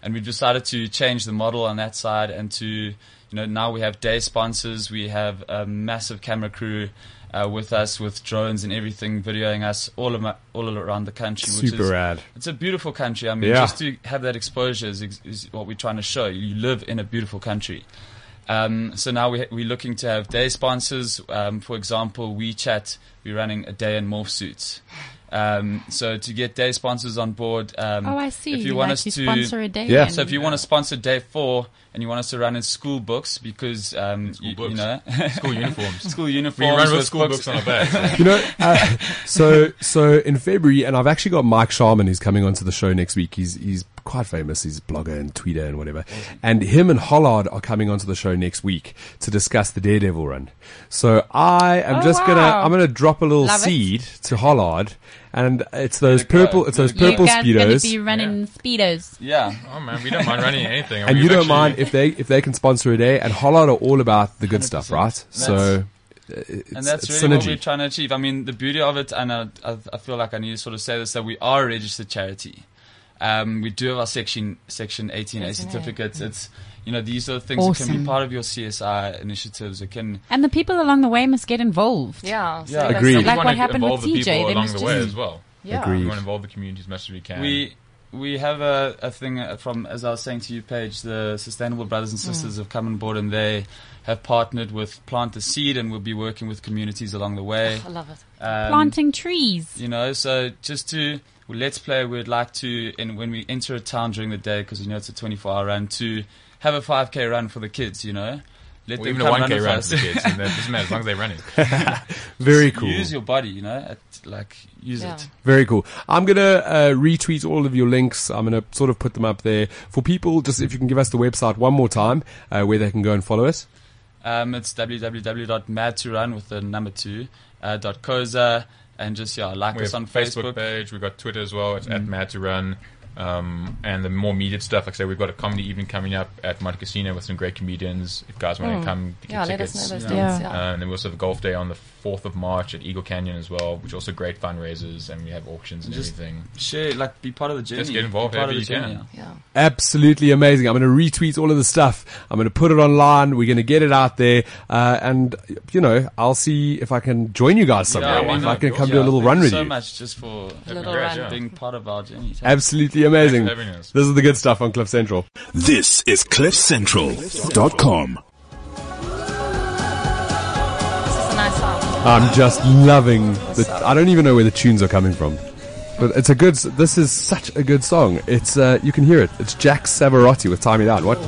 And we've decided to change the model on that side and to, you know, now we have day sponsors, we have a massive camera crew uh, with us with drones and everything, videoing us all of all around the country. Which Super is, rad. It's a beautiful country. I mean, Yeah. just to have that exposure is, is what we're trying to show. You live in a beautiful country. Um, so now we, we're looking to have day sponsors. Um, for example, WeChat, we're running a day in morph suits. Um, so to get day sponsors on board, um, Oh, I see. If you You want like us to to sponsor a day Yeah. and- so if you want to sponsor day four and you want us to run in school books because um, you, you books. know School uniforms. school uniforms. We uniforms run with school books on our back. You know, uh, so so in February, and I've actually got Mike Sharman who's coming onto the show next week. He's he's quite famous. He's a blogger and tweeter and whatever. And him and Hollard are coming onto the show next week to discuss the Daredevil run. So I am Oh, just gonna. I'm gonna drop a little Love it. seed to Hollard, and it's those Let it go. purple it's those Let it go. purple you guys gonna speedos. be running speedos. yeah Oh man, we don't mind running anything. and We've you don't actually- mind if they if they can sponsor a day, and Hollard are all about the good stuff, 100%. right? So it's, and that's it's really what synergy. we're trying to achieve. I mean, the beauty of it, and I, I, I feel like I need to sort of say this, that we are a registered charity. Um, we do have our section section 18A 18A. certificates. It's you know these are the things that can be part of your CSI initiatives. It can And the people along the way must get involved. Yeah. So Yeah. that's Agreed. Like what happened with the TJ, people they along must the way as well. Yeah. Agreed. We want to involve the community as much as we can. we we have a, a thing uh, from as I was saying to you, Paige. The Sustainable Brothers and Sisters have come on board, and they have partnered with Plant a Seed, and we'll be working with communities along the way. I love it. Um, Planting trees. You know, so just to well, let's play. We'd like to, and when we enter a town during the day, because you know it's a 24-hour run, to have a 5k run for the kids. You know, let or them even a come 1k with run for the kids. and that doesn't matter as long as they're running. Very cool. Use your body. You know, at, like use Yeah. it. Very cool. I'm gonna uh, retweet all of your links. I'm gonna sort of put them up there for people. Just if you can give us the website one more time, uh, where they can go and follow us. Um, it's www.mad2run with the number two uh, dot coza and just yeah like We us have on Facebook, Facebook. page. We've got Twitter as well. It's at MAD2Run. Um, and the more immediate stuff, like I say, we've got a comedy evening coming up at Montecasino with some great comedians. If guys want to come, get Yeah, let tickets. us know those Yeah. dates. Yeah. Uh, and then we also have a golf day on the 4th of March at Eagle Canyon as well, which also great fundraisers, and we have auctions and Just everything. Share like be part of the journey. Just get involved Be part of the you journey, can. yeah. yeah. Absolutely amazing. I'm gonna retweet all of the stuff. I'm gonna put it online. We're gonna get it out there, uh, and you know, I'll see if I can join you guys somewhere. why if not? I can come course. do a little run with so you. So much just for Little run. being part of our journey. Absolutely amazing. Thanks for having us. This is the good stuff on Cliff Central. This is CliffCentral.com. This is a nice song. I'm just loving the. I don't even know where the tunes are coming from, but it's a good. This is such a good song. It's uh, you can hear it. It's Jack Savarotti with "Time It Out." What?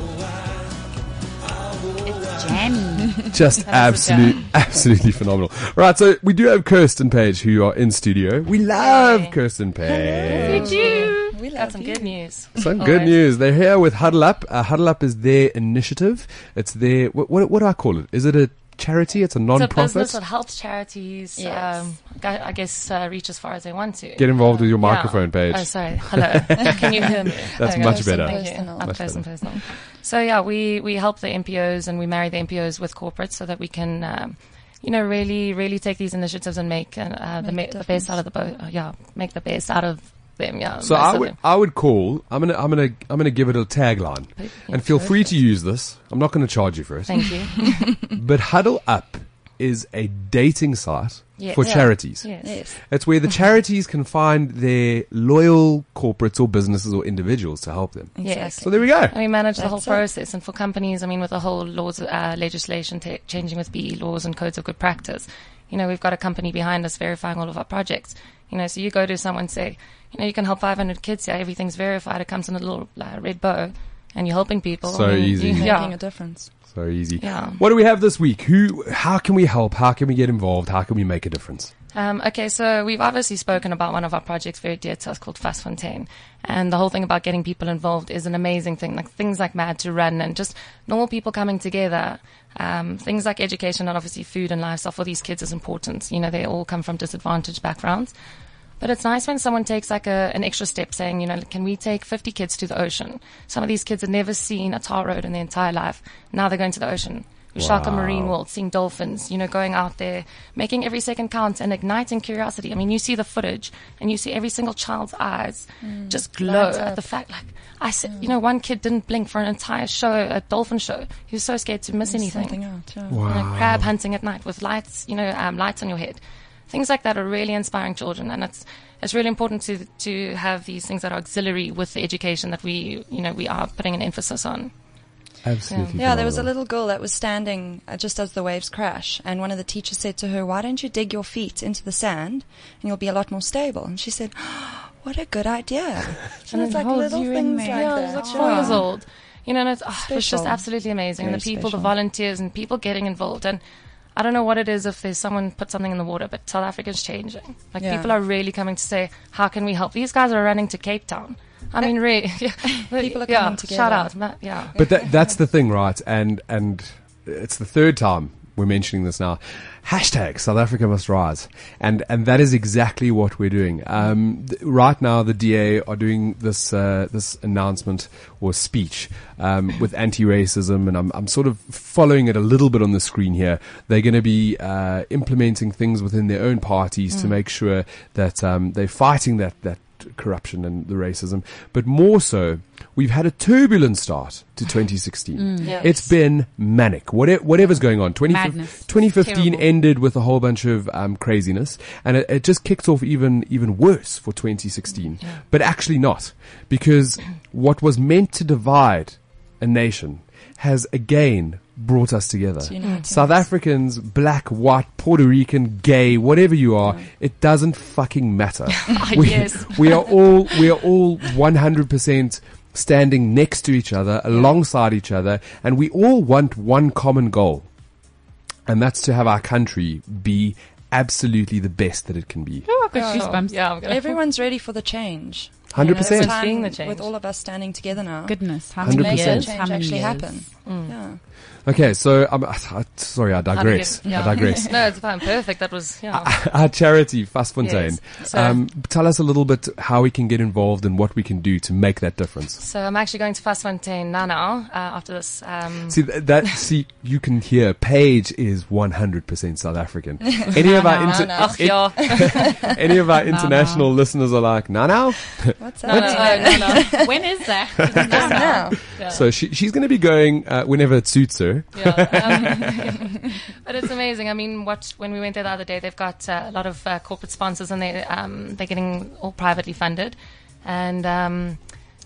It's jammy. Just absolute, absolutely phenomenal. Right, so we do have Kirsten Paige who are in studio. We love Yay. Kirsten Paige. you do. We Got some you. good news. Some good news. They're here with Huddle Up. Uh, Huddle Up is their initiative. It's their what, what? What do I call it? Is it a charity? It's a non-profit. It's a non-profit. business that helps charities, Yes. um, I I guess, uh, reach as far as they want to. Get involved with your Yeah. microphone Paige. Oh, sorry. Hello. Can you hear me? That's Okay. much better. Thank you. Personal. Up Much close better. personal. So yeah, we, we help the NPOs and we marry the NPOs with corporates so that we can, um, you know, really, really take these initiatives and make, uh, uh, the, Make ma- the best out of the boat. Uh, yeah, make the best out of them. Yeah. So I would. I would call. I'm gonna I'm gonna I'm gonna give it a tagline, and feel free to use this. I'm not going to charge you for it. Thank you. But Huddle Up is a dating site Yes. for Yeah. charities. yes. Yes. It's where the charities can find their loyal corporates or businesses or individuals to help them. Yes. So there we go. And we manage the whole That's it. process. And for companies, I mean, with the whole laws, uh, legislation ta changing with BE laws and codes of good practice, you know, we've got a company behind us verifying all of our projects. You know, so you go to someone say, you know, you can help 500 kids here. Everything's verified. It comes in a little uh, red bow, and you're helping people. So easy. you- Making yeah. a difference. So easy. Yeah. What do we have this week? Who? How can we help? How can we get involved? How can we make a difference? Um, okay, so we've obviously spoken about one of our projects very dear to us called Fontaine. And the whole thing about getting people involved is an amazing thing. Like things like MAD2Run and just normal people coming together. Um, things like education and obviously food and lifestyle for these kids is important. You know, they all come from disadvantaged backgrounds. But it's nice when someone takes like a, an extra step saying, you know, can we take 50 kids to the ocean? Some of these kids have never seen a tar road in their entire life. Now they're going to the ocean. Ushaka Wow. Marine World, seeing dolphins, you know, going out there, making every second count and igniting curiosity. I mean, you see the footage and you see every single child's eyes just glow lights at up. the fact, like, I said, you know, one kid didn't blink for an entire show, a dolphin show. He was so scared to miss anything Something out. Yeah. you know, crab hunting at night with lights, you know, um, lights on your head. Things like that are really inspiring children, and it's it's really important to to have these things that are auxiliary with the education that we you know we are putting an emphasis on. Absolutely. Yeah, there was a little girl that was standing uh, just as the waves crash, and one of the teachers said to her, "Why don't you dig your feet into the sand, and you'll be a lot more stable?" And she said, "What a good idea!" And, And it's like holds little you in things there. like yeah, that. Like four years old. You know, and it's, oh, it's just absolutely amazing. Very the people, special. the volunteers, and people getting involved. And I don't know what it is if there's someone put something in the water, but South Africa's changing. Like Yeah. people are really coming to say, "How can we help?" These guys are running to Cape Town. I mean, really, People are yeah, coming together. Shout out, Ma- yeah. But that, that's the thing, right? And and it's the third time we're mentioning this now. Hashtag South Africa must rise, and and that is exactly what we're doing. Um, th- right now, the DA are doing this uh, this announcement or speech um, with anti-racism, and I'm I'm sort of following it a little bit on the screen here. They're going to be uh, implementing things within their own parties to make sure that um, they're fighting that that corruption and the racism, but more so, we've had a turbulent start to 2016. Yes. It's been manic. Whatever, whatever's going on. 20, 2015 Terrible. ended with a whole bunch of um, craziness, and it, it just kicked off even even worse for 2016. But actually not, because what was meant to divide a nation has again brought us together. uniting South. Africans, black, white, Puerto Rican, gay, whatever you are, it doesn't fucking matter. we, yes. we are all we are all 100% standing next to each other, alongside each other, and we all want one common goal. And that's to have our country be absolutely the best that it can be. Oh, I've got Yeah. goosebumps. Yeah, Everyone's ready for the change. 100%. It's Everyone's seeing the change. with all of us standing together now. Goodness, how to many make that 100%. How change many actually years? happen. Mm. Yeah. Okay, so um, sorry, I How to digress. yeah. I digress. no, it's fine. Perfect. That was yeah. Our charity, Fastfontein. Yes. So- Um, tell us a little bit how we can get involved and what we can do to make that difference. So I'm actually going to Fastfontein now now uh, after this. Um, See th- that? See, you can hear Paige is 100% South African. Any of our inter- no. Ach, yeah. any of our international listeners are like, no, no. What's No, no, that? when is that? now. Yeah. So she, she's going to be going uh, whenever it suits her. Yeah, um, but it's amazing. I mean, what when we went there the other day, they've got uh, a lot of uh, corporate sponsors, and they um, they're getting all privately funded, and um,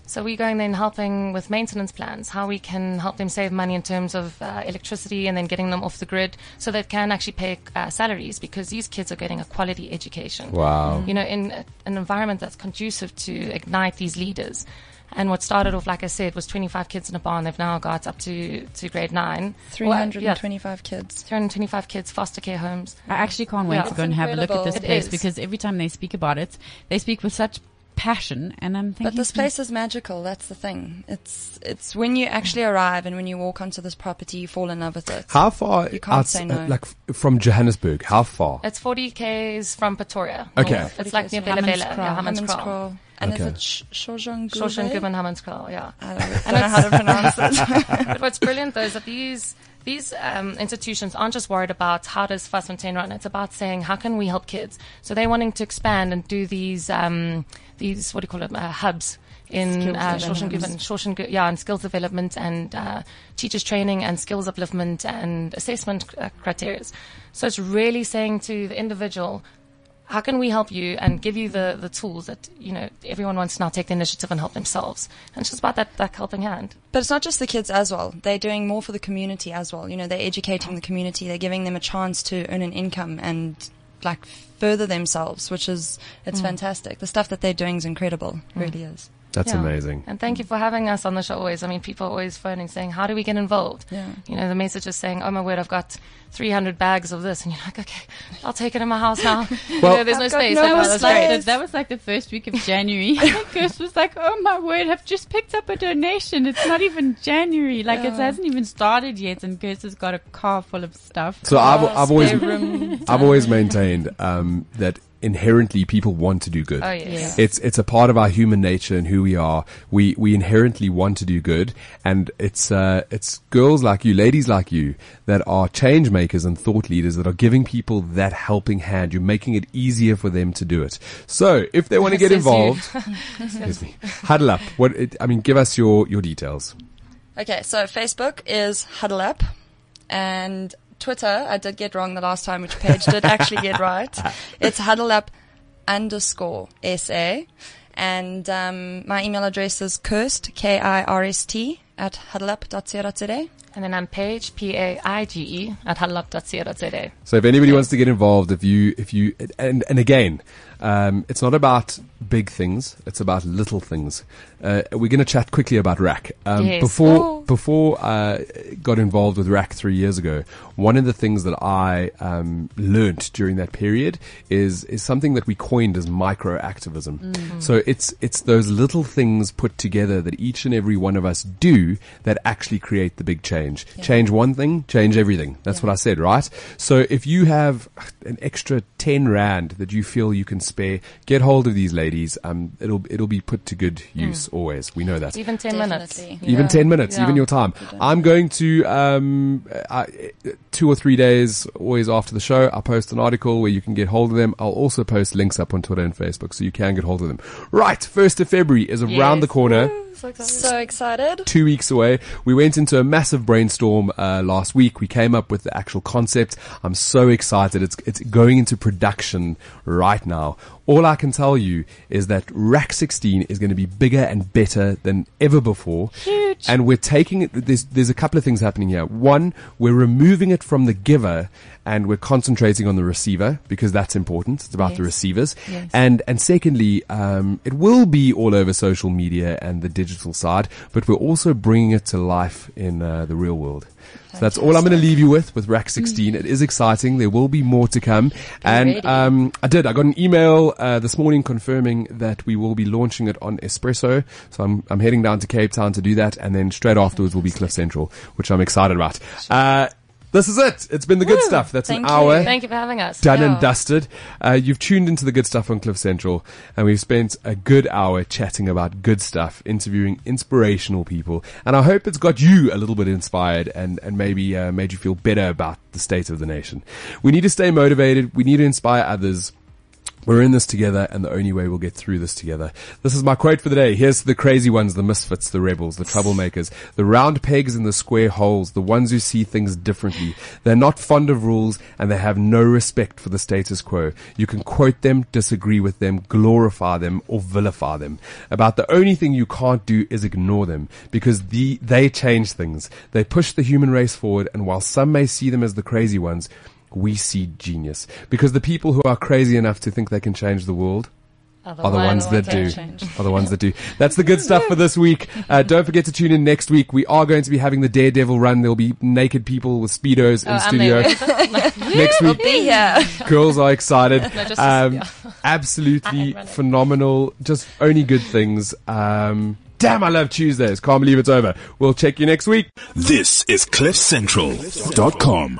so we're going then helping with maintenance plans, how we can help them save money in terms of uh, electricity, and then getting them off the grid, so they can actually pay uh, salaries because these kids are getting a quality education Wow. you know, in a- an environment that's conducive to ignite these leaders. And what started off, like I said, was 25 kids in a barn. They've now got up to, to grade nine. Well, yeah, 325 kids. 325 kids, foster care homes. I actually can't wait Yeah. to go and have a look at this It place is. because every time they speak about it, they speak with such passion, and I'm thinking. But this place is magical. That's the thing. It's it's when you actually arrive and when you walk onto this property, you fall in love with it. How far? You can't outs- say no. uh, like f- from Johannesburg, how far? It's 40 k's from Pretoria. Okay. It's like near Hammanskraal. Bela-Bela. Yeah, Hammanskraal. Hammanskraal. And Okay. is it Sh- Shoshanguve? Shoshanguve and Hammanskraal, yeah. I don't, don't know how to pronounce it. but what's brilliant though is that these these um, institutions aren't just worried about how does Fastfontein run. It's about saying how can we help kids. So they're wanting to expand and do these um, these what do you call it uh, hubs in uh, and yeah, and skills development and uh, teachers training and skills upliftment and assessment uh, criteria. So it's really saying to the individual. How can we help you and give you the, the tools that, you know, everyone wants to now take the initiative and help themselves? And it's just about that, that helping hand. But it's not just the kids as well. They're doing more for the community as well. You know, they're educating the community. They're giving them a chance to earn an income and like further themselves, which is it's Mm. fantastic. The stuff that they're doing is incredible. Really is. That's Yeah. amazing. And thank you for having us on the show always. I mean, people are always phoning saying, how do we get involved? Yeah. You know, the message is saying, oh my word, I've got 300 bags of this. And you're like, okay, I'll take it in my house now. you Well- know, there's no I've got space. no oh, That that's was, like the, that was like the first week of January. Kirst was like, "Oh my word! I've just picked up a donation. It's not even January. Like it hasn't even started yet." And Kirst has got a car full of stuff. So I've, I've always, I've always maintained um, that inherently people want to do good. Oh, yes. It's it's a part of our human nature and who we are. We we inherently want to do good, and it's uh, it's girls like you, ladies like you, that are change makers and thought leaders that are giving people that helping hand. You're making it easier for them to do it. So if they want to get involved, excuse me, huddle up. What it, I mean, give us your your details. Okay, so Facebook is Huddle Up, and Twitter, I did get wrong the last time, which Paige did actually get right. It's Huddle Up underscore SA, and um, my email address is Kirst, K-I-R-S-T, at huddleup.co.za. And then I'm Paige, P-A-I-G-E, at huddleup.co.za. So if anybody wants to get involved, if you, if you, and, and again, um, it's not about big things. It's about little things. Uh, we're going to chat quickly about Rack. Um, Yes. Before, Oh. before I got involved with Rack three years ago, one of the things that I, um, learned during that period is, is something that we coined as micro activism. So it's, it's those little things put together that each and every one of us do that actually create the big change. Change one thing, change everything. That's what I said, right? So if you have an extra 10 rand that you feel you can spare, get hold of these ladies. Um, it'll, it'll be put to good use always. We know that. Even 10 minutes. Definitely. Even Yeah. 10 minutes, Yeah. even your time. I'm going to, um, I, two or three days, always after the show, I'll post an article where you can get hold of them. I'll also post links up on Twitter and Facebook so you can get hold of them. Right. 1st of February is around Yes. the corner Woo, so excited. So excited. two weeks away. We went into a massive brainstorm uh, last week. We came up with the actual concept. I'm so excited. It's it's going into production right now. All I can tell you is that Rack 16 is going to be bigger and better than ever before. Huge. And we're taking it. There's there's a couple of things happening here. One, we're removing it from the giver and we're concentrating on the receiver because that's important. It's about the receivers. Yes. And and secondly, um, it will be all over social media and the digital side, but we're also bringing it to life in uh, the real world. So that's all I'm going to leave you with with Rack 16. It is exciting. There will be more to come. and um, I did. I got an email uh, this morning confirming that we will be launching it on Expresso. So I'm I'm heading down to Cape Town to do that, and then straight afterwards will be Cliff Central, which I'm excited about. Uh, this is it. It's been the good stuff. That's Thank an you. hour Thank you for having us. done Yeah. and dusted. Uh, you've tuned into the good stuff on Cliff Central, and we've spent a good hour chatting about good stuff, interviewing inspirational people, and I hope it's got you a little bit inspired and and maybe uh, made you feel better about the state of the nation. We need to stay motivated. We need to inspire others. We're in this together, and the only way we'll get through this together. This is my quote for the day. Here's the crazy ones, the misfits, the rebels, the troublemakers, the round pegs in the square holes, the ones who see things differently. They're not fond of rules, and they have no respect for the status quo. You can quote them, disagree with them, glorify them, or vilify them. About the only thing you can't do is ignore them, because the, they change things. They push the human race forward, and while some may see them as the crazy ones, we see genius. Because the people who are crazy enough to think they can change the world Are the are the ones ones that that do. change. Are the ones that do. That's the good stuff for this week. Uh, don't forget to tune in next week. We are going to be having the Daredevil run. There'll be naked people with speedos in Oh, I'm studio. there. next We'll week, be here. girls are excited. No, just- um, yeah. Absolutely phenomenal. Just only good things. Um, damn, I love Tuesdays. Can't believe it's over. We'll check you next week. This is CliffCentral.com.